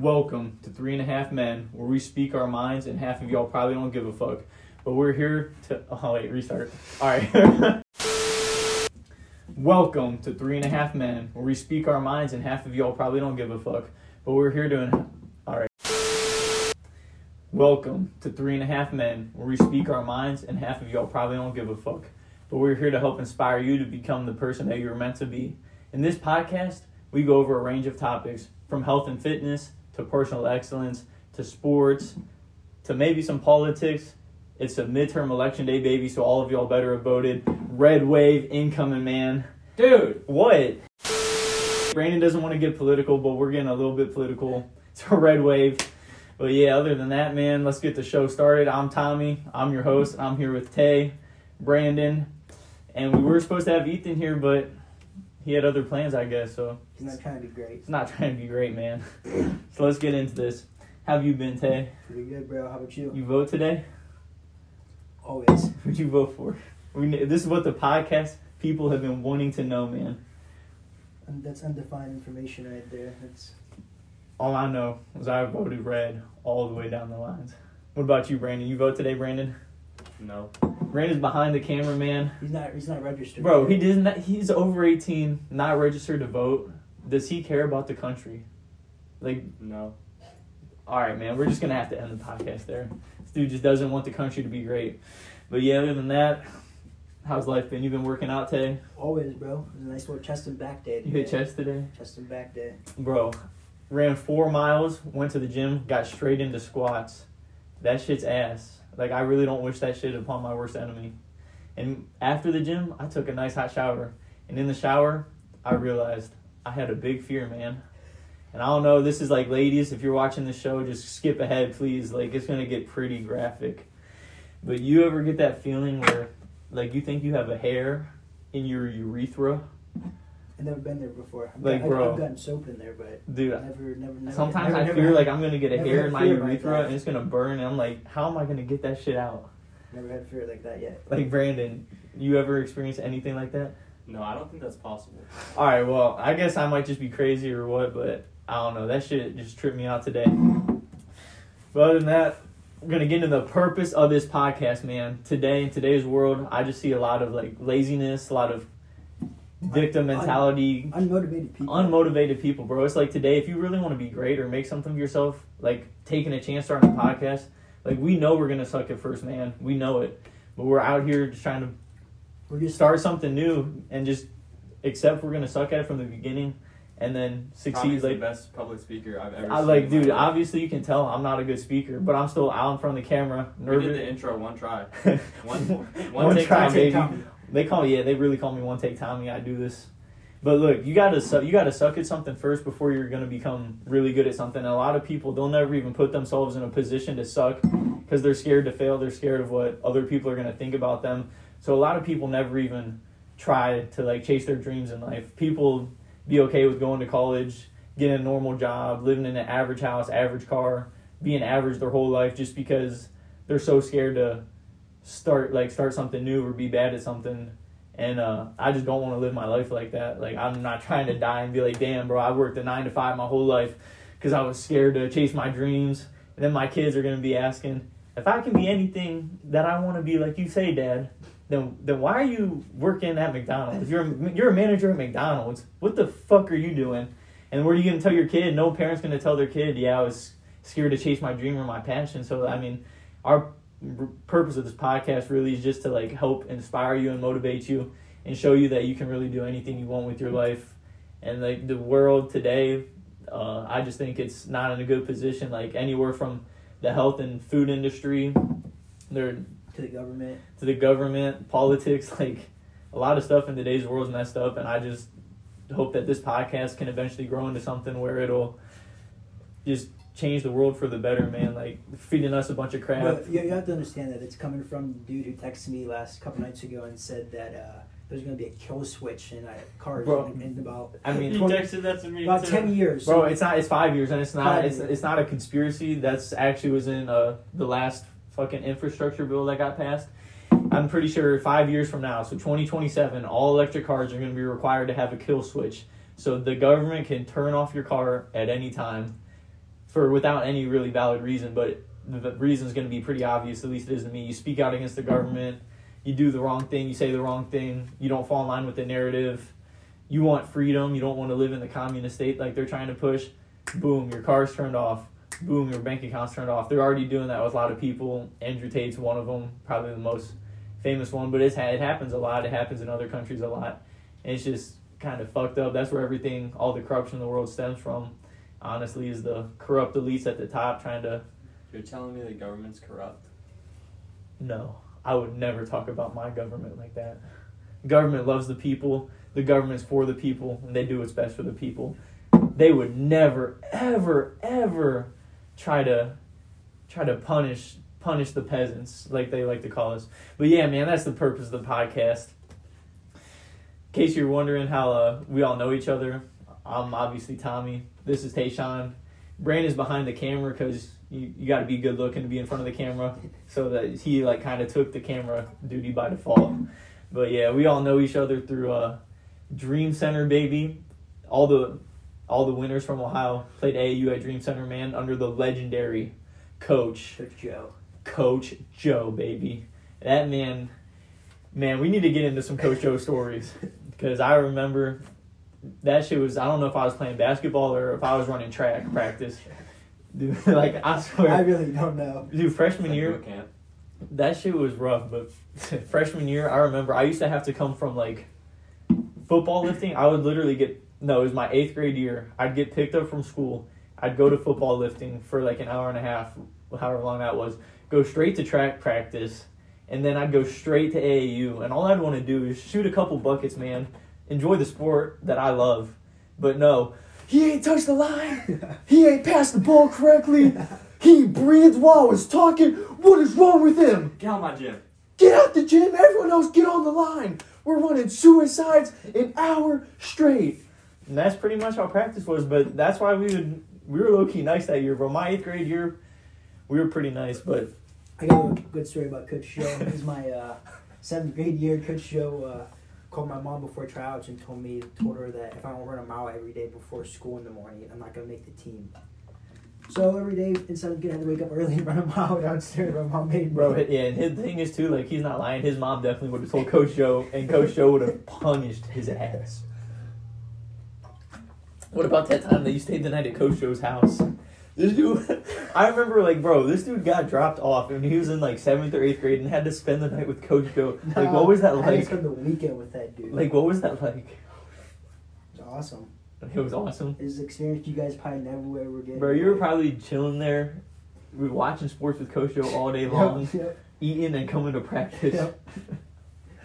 Welcome to Three and a Half Men, where we speak our minds, and half of y'all probably don't give a fuck. But we're here to. Oh, wait, restart. Alright. Welcome to Three and a Half Men, where we speak our minds, and half of y'all probably don't give a fuck. But we're here to. Alright. Welcome to Three and a Half Men, where we speak our minds, and half of y'all probably don't give a fuck. But we're here to help inspire you to become the person that you're meant to be. In this podcast, we go over a range of topics from health and fitness to personal excellence to sports to maybe some politics. It's a midterm election day, baby, so all of y'all better have voted. Red wave incoming, man. Dude, What? Brandon doesn't want to get political, but we're getting a little bit political. It's a red wave. But yeah, other than that, man, let's get the show started. I'm Tommy. I'm your host. I'm here with Tay, Brandon, and we were supposed to have Ethan here, but he had other plans, I guess. So not trying to be great. it's not trying to be great, man. so let's get into this. How have you been, Tay? Pretty good, bro. How about you? You vote today? Always. Who'd you vote for? We, this is what the podcast people have been wanting to know, man. And that's undefined information right there. That's All I know is I voted red all the way down the lines. What about you, Brandon? You vote today, Brandon? no. Brandon's behind the camera, man. he's not. He's not registered. Bro, he didn't. He's over eighteen, not registered to vote. Does he care about the country? Like, No. all right, man. We're just gonna have to end the podcast there. This dude just doesn't want the country to be great. But yeah, other than that, how's life been? You been working out today? Always, bro. It was a nice little chest and back day. You hit chest today, Chest and back day. bro. Ran four miles, went to the gym, got straight into squats. That shit's ass. Like I really don't wish that shit upon my worst enemy. And after the gym, I took a nice hot shower. And in the shower, I realized I had a big fear, man. And I don't know, this is like ladies, if you're watching the show, just skip ahead, please. Like it's gonna get pretty graphic. But you ever get that feeling where like you think you have a hair in your urethra? I've never been there before. I've, Like, got, bro. I've, gotten soap in there, but Dude, never, never, never. Sometimes never, I never fear like I'm gonna get a hair in my like urethra and it's gonna burn, and I'm like, how am I gonna get that shit out? Never had fear like that yet. Like Brandon, you ever experienced anything like that? No, I don't think that's possible. All right, well, I guess I might just be crazy or what, but I don't know. That shit just tripped me out today. But other than that, we're gonna get into the purpose of this podcast, man. Today, in today's world, I just see a lot of like laziness, a lot of victim Un- mentality, Unmotivated people. unmotivated people, bro. It's like today, if you really want to be great or make something of yourself, like taking a chance starting a podcast, like we know we're gonna suck at first, man. We know it, but we're out here just trying to We're just start something new and just accept we're gonna suck at it from the beginning, and then succeed. the Like, best public speaker I've ever I like, dude. Obviously, you can tell I'm not a good speaker, but I'm still out in front of the camera, We did the intro one try. One, One, one take try, baby. They call me, yeah, they really call me one take Tommy. I do this. But look, you gotta su- you gotta suck at something first before you're gonna become really good at something. And a lot of people they'll never even put themselves in a position to suck because they're scared to fail. They're scared of what other people are gonna think about them. So a lot of people never even try to like chase their dreams in life. People be okay with going to college, getting a normal job, living in an average house, average car, being average their whole life just because they're so scared to start like start something new or be bad at something and uh, I just don't want to live my life like that. Like I'm not trying to die and be like, damn, bro, I worked a nine to five my whole life because I was scared to chase my dreams. And then my kids are gonna be asking if I can be anything that I want to be, like you say, Dad. Then then why are you working at McDonald's? If you're a, you're a manager at McDonald's, what the fuck are you doing? And what are you gonna tell your kid? No parent's gonna tell their kid, yeah, I was scared to chase my dream or my passion. So I mean, our purpose of this podcast really is just to like help inspire you and motivate you and show you that you can really do anything you want with your life and like the world today uh, i just think it's not in a good position like anywhere from the health and food industry there to the government. to the government politics like a lot of stuff in today's world is messed up and i just hope that this podcast can eventually grow into something where it'll just change the world for the better man like feeding us a bunch of crap But you, you have to understand that it's coming from the dude who texted me last couple nights ago and said that uh, there's going to be a kill switch in uh, cars Bro. in, in about i mean 20 texted that to me about too. ten years. Bro, it's not. It's five years, and it's not. It's, it's not a conspiracy. That's actually was in uh, the last fucking infrastructure bill that got passed. I'm pretty sure five years from now, so 2027, all electric cars are going to be required to have a kill switch, so the government can turn off your car at any time, for without any really valid reason, but the, reason is going to be pretty obvious. At least it is to me. You speak out against the government. You do the wrong thing. You say the wrong thing. You don't fall in line with the narrative. You want freedom. You don't want to live in the communist state like they're trying to push. Boom, your car's turned off. Boom, your bank account's turned off. They're already doing that with a lot of people. Andrew Tate's one of them, probably the most famous one, but it's it happens a lot. It happens in other countries a lot. And it's just kind of fucked up. That's where everything, all the corruption in the world stems from. Honestly, is the corrupt elites at the top trying to. You're telling me the government's corrupt? No, I would never talk about my government like that. Government loves the people. The government's for the people, and they do what's best for the people. They would never, ever, ever try to try to punish punish the peasants like they like to call us. But yeah, man, that's the purpose of the podcast. In case you're wondering how uh, we all know each other, I'm obviously Tommy. This is Tayshawn. Brandon's behind the camera because you, you got to be good looking to be in front of the camera. So that he like kind of took the camera duty by default. But yeah, we all know each other through uh, Dream Center, baby. All the all the winners from Ohio played AAU at Dream Center, man, under the legendary coach Coach Joe. Coach Joe, baby. That man, man, we need to get into some Coach Joe stories because I remember that shit was. I don't know if I was playing basketball or if I was running track practice. Dude, like I swear. I really don't know. dude, freshman Like year, camp. that shit was rough. But freshman year, I remember I used to have to come from like football lifting. I would literally get no, it was my eighth grade year. I'd get picked up from school. I'd go to football lifting for like an hour and a half, however long that was. Go straight to track practice, and then I'd go straight to AAU. And all I'd want to do is shoot a couple buckets, man. Enjoy the sport that I love. But no, he ain't touched the line. He ain't passed the ball correctly. He breathed while I was talking. What is wrong with him? Get out of my gym. Get out the gym. Everyone else get on the line. We're running suicides an hour straight. And that's pretty much how practice was. But that's why we would we were low key nice that year, bro. My eighth grade year, we were pretty nice. But I got a good story about Coach Joe. This is my uh, seventh grade year. Coach Joe uh, called my mom before tryouts and told me, told her that if I don't run a mile every day before school in the morning, I'm not gonna make the team. So every day in seventh grade, I had to wake up early and run a mile downstairs. My mom made me. bro, yeah, and his thing is too like he's not lying. His mom definitely would have told Coach Joe, and Coach Joe would have punished his ass. What about that time that you stayed the night at Coach Joe's house? This dude, I remember like, bro, this dude got dropped off and he was in like seventh or eighth grade and had to spend the night with Coach Joe. Like, what was that like? I had to like? spend the weekend with that dude. Like, what was that like? it was awesome. It was awesome, This is an experience you guys probably never will ever get. bro. You were probably chilling there, we were watching sports with Coach Joe all day long, Yep, yep, eating and coming to practice. Yep.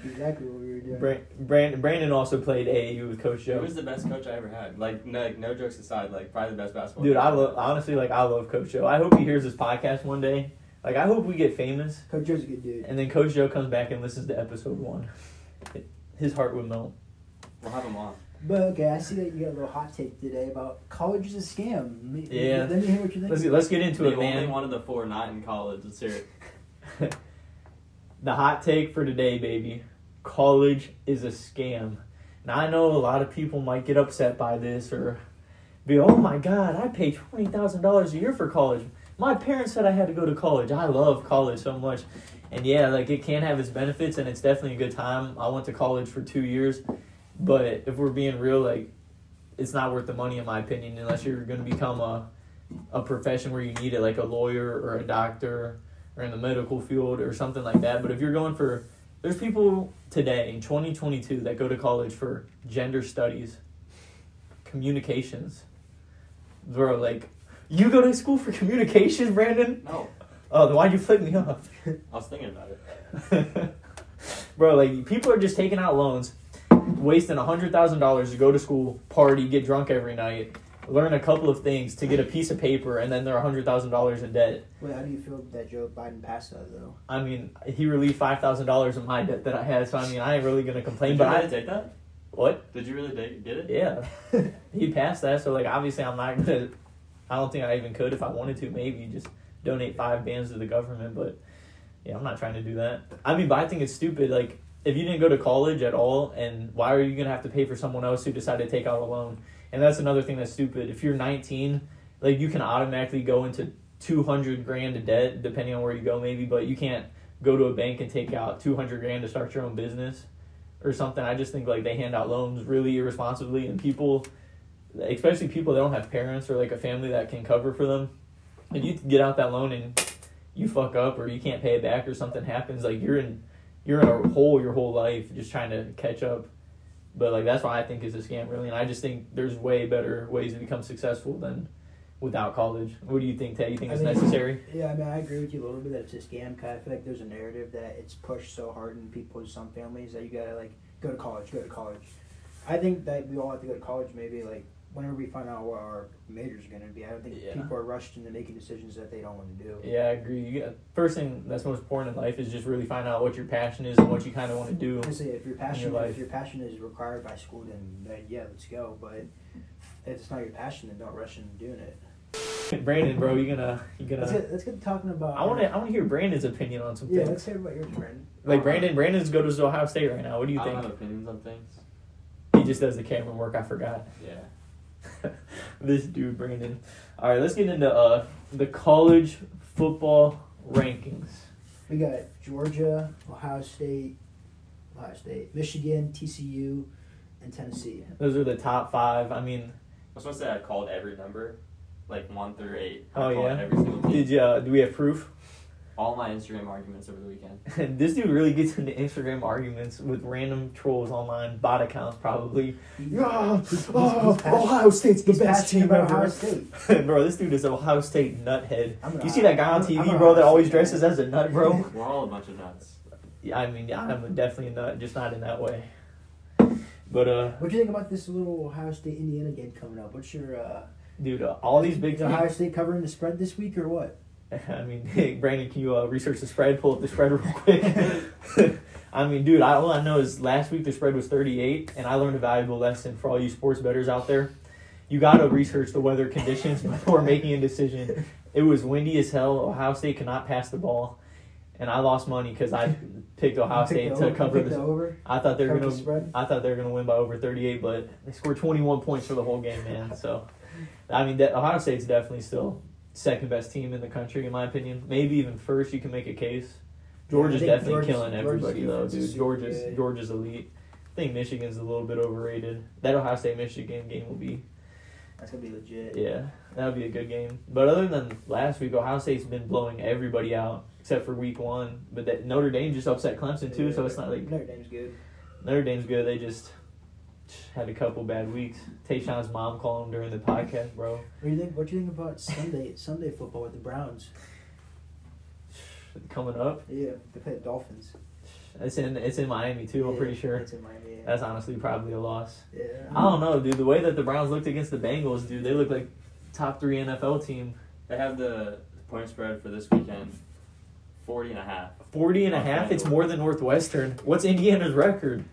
exactly what we were doing. Bra- Brandon, Brandon also played AAU with Coach Joe. He was the best coach I ever had. Like, no, like, no jokes aside, like, probably the best basketball. Dude, coach I love honestly like I love Coach Joe. I hope he hears this podcast one day. Like I hope we get famous, Coach Joe's a good dude. and then Coach Joe comes back and listens to episode one. His heart would melt. We'll have him on. But okay, I see that you got a little hot take today about college is a scam. Let me- Yeah. Let me hear what you think. Let's get, let's get into the it, only man. one of the four not in college. Let's hear it. the hot take for today, baby. College is a scam. Now I know a lot of people might get upset by this or be, oh my god, I pay twenty thousand dollars a year for college. My parents said I had to go to college. I love college so much. And yeah, like it can have its benefits and it's definitely a good time. I went to college for two years. But if we're being real, like it's not worth the money in my opinion unless you're gonna become a a profession where you need it like a lawyer or a doctor or in the medical field or something like that. But if you're going for, there's people today in 2022 that go to college for gender studies, communications. Bro, like, you go to school for communications, Brandon? No, Oh, then why'd you flip me off? I was thinking about it. Bro, like, people are just taking out loans, wasting $100,000 to go to school, party, get drunk every night, learn a couple of things to get a piece of paper, and then they're $100,000 in debt. Wait, how do you feel that Joe Biden passed that though? I mean, he relieved five thousand dollars of my debt that I had, so I mean, I ain't really gonna complain. Did But you really I take that? what? Did you really take, get it? Yeah, he passed that, so like obviously I'm not gonna. I don't think I even could if I wanted to. Maybe just donate five bands to the government, but yeah, I'm not trying to do that. I mean, but I think it's stupid. Like, if you didn't go to college at all, and why are you gonna have to pay for someone else who decided to take out a loan? And that's another thing that's stupid. If you're 19 like you can automatically go into two hundred grand of debt depending on where you go, maybe, but you can't go to a bank and take out two hundred grand to start your own business or something. I just think like they hand out loans really irresponsibly, and people, especially people that don't have parents or like a family that can cover for them, if you get out that loan and you fuck up or you can't pay it back or something happens, like you're in you're in a hole your whole life just trying to catch up. But like that's why I think it's a scam really, and I just think there's way better ways to become successful than without college. What do you think, Ted? You think I it's mean, necessary? Yeah, I mean, I agree with you a little bit that it's a scam. Cause I feel like there's a narrative that it's pushed so hard in people's some families that you gotta like go to college, go to college. I think that we all have to go to college. Maybe like whenever we find out what our majors are gonna be. I don't think Yeah. people are rushed into making decisions that they don't want to do. Yeah, I agree. You got, first thing that's most important in life is just really find out what your passion is and what you kind of want to do. Honestly, if your passion, life. if your passion is required by school, then, then yeah, let's go. But if it's not your passion, then don't rush into doing it. Brandon, bro, you gonna you Let's gonna? get, let's get talking about. I want to I want to hear Brandon's opinion on something. Yeah, let's hear about your friend. Like Brandon, Brandon's go to Ohio State right now. What do you I don't think? have opinions on things. He just does the camera work. I forgot. Yeah. this dude, Brandon. All right, let's get into uh the college football rankings. We got Georgia, Ohio State, Ohio State, Michigan, TCU, and Tennessee. Those are the top five. I mean, I was supposed to say I called every number, like one through eight. I Oh, yeah? Every single team. did you? Uh, do we have proof? All my Instagram arguments over the weekend. this dude really gets into Instagram arguments with random trolls online, bot accounts probably. Yeah, He's- he's- oh, he's Ohio State's the best team ever. Ohio State. bro, this dude is an Ohio State nuthead. I'm You see that guy on Ohio- I'm TV, bro, that always State dresses fan. as a nut, bro? We're all a bunch of nuts. Yeah, I mean, yeah, I'm definitely a nut, just not in that way. But uh, What do you think about this little Ohio State Indiana game coming up? What's your uh, dude, uh, all these big is Ohio. State covering the spread this week or what? I mean, Brandon, can you uh, research the spread? Pull up the spread real quick. I mean, dude, I, all I know is last week the spread was 38, and I learned a valuable lesson for all you sports bettors out there. You got to research the weather conditions before making a decision. It was windy as hell. Ohio State could not pass the ball, and I lost money because I picked Ohio State to over- cover the over. I thought they were gonna. the. I thought they were gonna win by over 38, but they scored 21 points for the whole game, man. So, I mean, that, Ohio State's definitely still second best team in the country, in my opinion. Maybe even first. You can make a case. Georgia's think definitely Georgia's- killing everybody though, dude. Georgia's good. Georgia's elite. I think Michigan's a little bit overrated. That Ohio State Michigan game will be That's gonna be legit. yeah, that'll be a good game. But other than last week, Ohio State's been blowing everybody out except for week one. But that Notre Dame just upset Clemson too, so it's not like Notre Dame's good. Notre Dame's good. They just had a couple bad weeks. Tayshawn's mom called him during the podcast, bro. What do you think? What do you think about Sunday Sunday football with the Browns? Coming up, Yeah, they play the Dolphins. it's in it's in Miami too. I'm pretty sure. It's in Miami. Yeah. That's honestly probably a loss. yeah. I don't know, dude. The way that the Browns looked against the Bengals, dude, they look like top three NFL team. They have the point spread for this weekend, 40 and a half. 40 and a half, it's more than Northwestern. What's Indiana's record?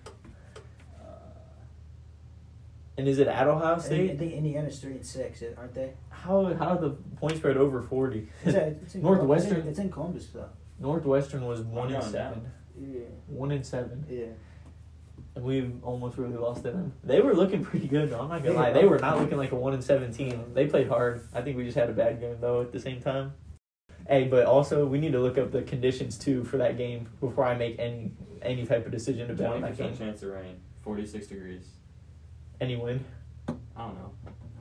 And is it at Ohio I think, I think Indiana's three and six, aren't they? How how the point spread over 40? It's, at, it's Northwestern- Columbus. It's in Columbus though. Northwestern was 1 and 7. Yeah. 1 and 7. Yeah. And we've almost really lost to them. They were looking pretty good, though. I'm not gonna They lie. were. They were not looking like a one and seventeen. They played hard. I think we just had a bad game though. At the same time. Hey, but also we need to look up the conditions too for that game before I make any any type of decision about bet on that game. chance of rain, 46 degrees. Any win? I don't know.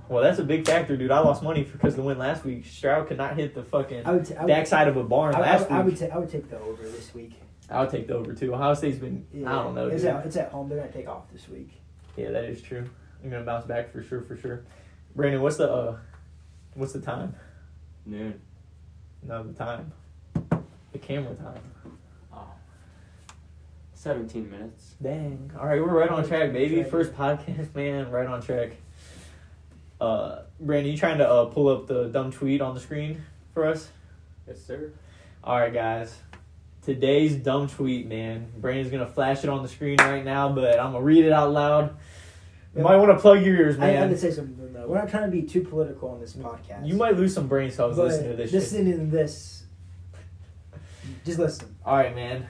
Well, that's a big factor, dude. I lost money because the win last week. Stroud could not hit the fucking I would. T- I would backside of a barn I, last I, week. I would. ta- I would take the over this week. I would take the over too. Ohio State's been. I don't know, It's dude. at, it's at home. They're gonna take off this week. Yeah, that is true. I'm gonna bounce back for sure, for sure. Brandon, what's the uh, what's the time? Noon. No, the time. The camera time. Oh. 17 minutes. Dang. All right, we're right on track, baby. First podcast, man. Right on track. Uh, Brandon, you trying to uh pull up the dumb tweet on the screen for us? Yes, sir. All right, guys. Today's dumb tweet, man. Brandon's gonna flash it on the screen right now, but I'm gonna read it out loud. You might want to plug your ears, I have to man. say something though. We're not trying to be too political on this podcast. You might lose some brain cells but listening to this. shit. listening to this. Just listen. All right, man.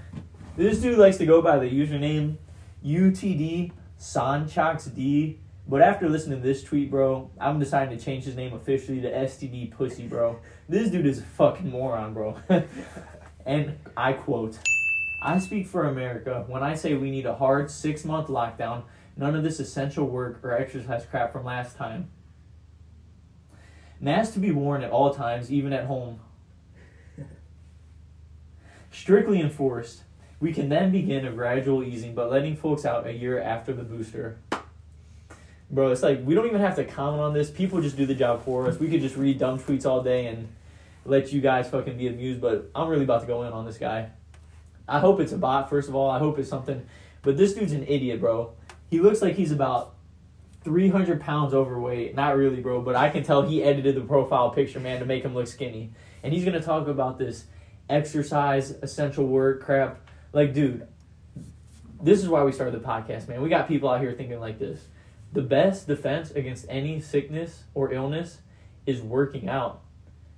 This dude likes to go by the username UTD Sanchox D But after listening to this tweet, bro, I'm deciding to change his name officially to STD Pussy, bro. This dude is a fucking moron, bro. and I quote I speak for America when I say we need a hard six month lockdown, none of this essential work or exercise crap from last time. Masks to be worn at all times, even at home. Strictly enforced. We can then begin a gradual easing, but letting folks out a year after the booster. Bro, it's like we don't even have to comment on this. People just do the job for us. We could just read dumb tweets all day and let you guys fucking be amused, but I'm really about to go in on this guy. I hope it's a bot, first of all. I hope it's something. But this dude's an idiot, bro. He looks like he's about 300 pounds overweight. Not really, bro, but I can tell he edited the profile picture, man, to make him look skinny. And he's going to talk about this exercise, essential work crap. Like, dude, this is why we started the podcast, man. We got people out here thinking like this. The best defense against any sickness or illness is working out.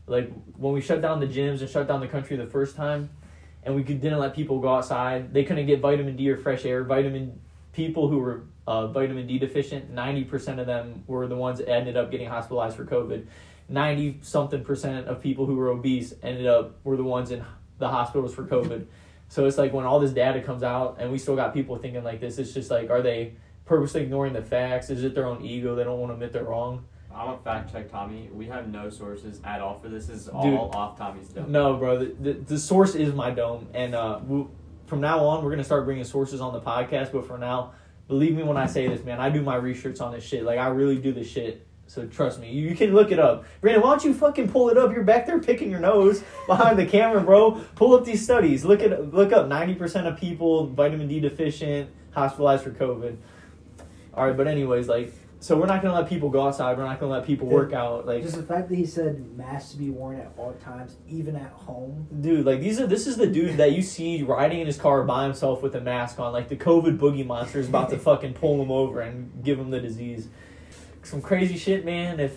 Like, when we shut down the gyms and shut down the country the first time, and we didn't let people go outside. They couldn't get vitamin D or fresh air. Vitamin people who were uh, vitamin D deficient, ninety percent of them were the ones that ended up getting hospitalized for COVID. Ninety something percent of people who were obese ended up were the ones in the hospitals for COVID. So it's like when all this data comes out and we still got people thinking like this, it's just like, are they purposely ignoring the facts? Is it their own ego? They don't want to admit they're wrong. I'm gonna fact check Tommy. We have no sources at all for this. This is all Dude. off Tommy's dome. No, bro. The, the, the source is my dome, and uh, we, from now on, we're gonna start bringing sources on the podcast. But for now, believe me when I say this, man. I do my research on this shit. Like I really do this shit. So trust me. You, can look it up. Brandon, why don't you fucking pull it up? You're back there picking your nose behind the camera, bro. Pull up these studies. Look at look up. Ninety percent of people vitamin D deficient, hospitalized for COVID. All right, but anyways, like. So we're not gonna let people go outside. We're not gonna let people work out. Like Just the fact that he said masks to be worn at all times, even at home. Dude, like these are this is the dude that you see riding in his car by himself with a mask on. Like the COVID boogie monster is about to fucking pull him over and give him the disease. Some crazy shit, man. If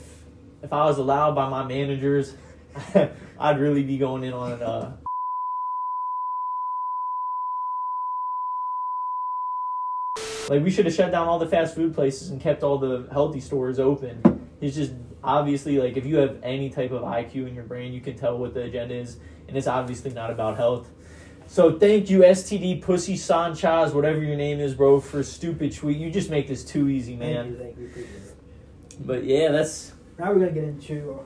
if I was allowed by my managers, I'd really be going in on uh Like we should have shut down all the fast food places and kept all the healthy stores open. It's just obviously like if you have any type of IQ in your brain, you can tell what the agenda is, and it's obviously not about health. So thank you, STD Pussy Sanchez, whatever your name is, bro, for stupid tweet. You just make this too easy, Thank man. you, thank you, appreciate it. But yeah, that's. Now we're gonna get into.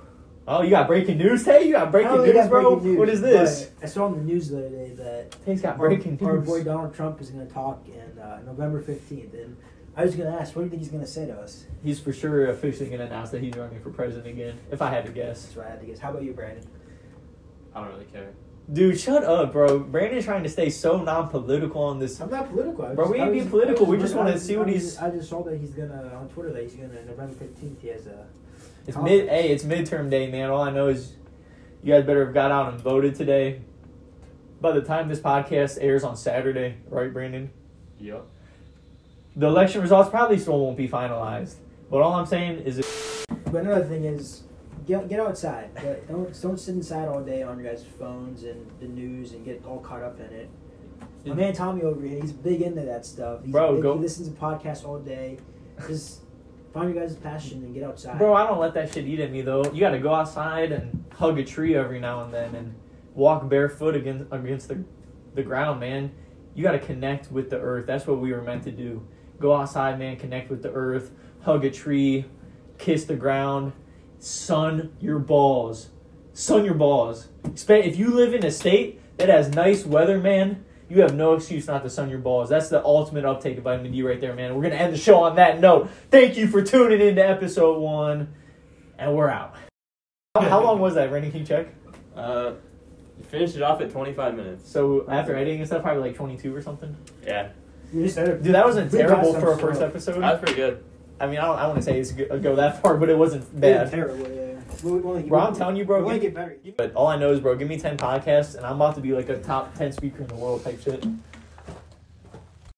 Oh, you got breaking news? Hey, you got breaking I don't really news, got bro. breaking news, what is this? I saw on the news the other day that He's got our, breaking our news. boy Donald Trump is gonna talk in uh, November fifteenth, and I was gonna ask, what do you think he's gonna say to us? He's for sure officially going to announce that he's running for president again, if I had to guess. That's what I had to guess. How about you, Brandon? I don't really care. Dude, shut up, bro. Brandon's trying to stay so non political on this. I'm not political. I Bro, was- we I ain't was- being political. I We just wanna see what he's- I just saw that he's gonna on Twitter that he's gonna November fifteenth. He has a. It's Conference. mid. Hey, it's midterm day, man. All I know is you guys better have got out and voted today. By the time this podcast airs on Saturday, right, Brandon? Yep. The election results probably still won't be finalized. But all I'm saying is, if, But another thing is, get get outside. But don't don't sit inside all day on your guys' phones and the news and get all caught up in it. My man Tommy over here, he's big into that stuff. He's Bro, big, go- he listens to podcasts all day. Just find your guys' passion and get outside. bro, I don't let that shit eat at me though. You got to go outside and hug a tree every now and then and walk barefoot against against the the ground, man. You got to connect with the earth. That's what we were meant to do. Go outside, man. Connect with the earth. Hug a tree. Kiss the ground. Sun your balls. Sun your balls. If you live in a state that has nice weather, man, you have no excuse not to sun your balls. That's the ultimate uptake of vitamin D right there, man. We're gonna end the show on that note. Thank you for tuning in to episode one, and we're out. How, how long was that, Randy? Can you check? Uh, you finished it off at 25 minutes. So after editing and stuff, probably like twenty-two or something. Yeah, You just said Dude, that wasn't terrible for a first episode. that was pretty good. I mean, I don't, I want to say it's go, go that far, but it wasn't Bad. Terrible, yeah. We, we only, Bro, I'm telling you, bro. We give- get better. But all I know is, bro, give me ten podcasts, and I'm about to be like a top ten speaker in the world type shit.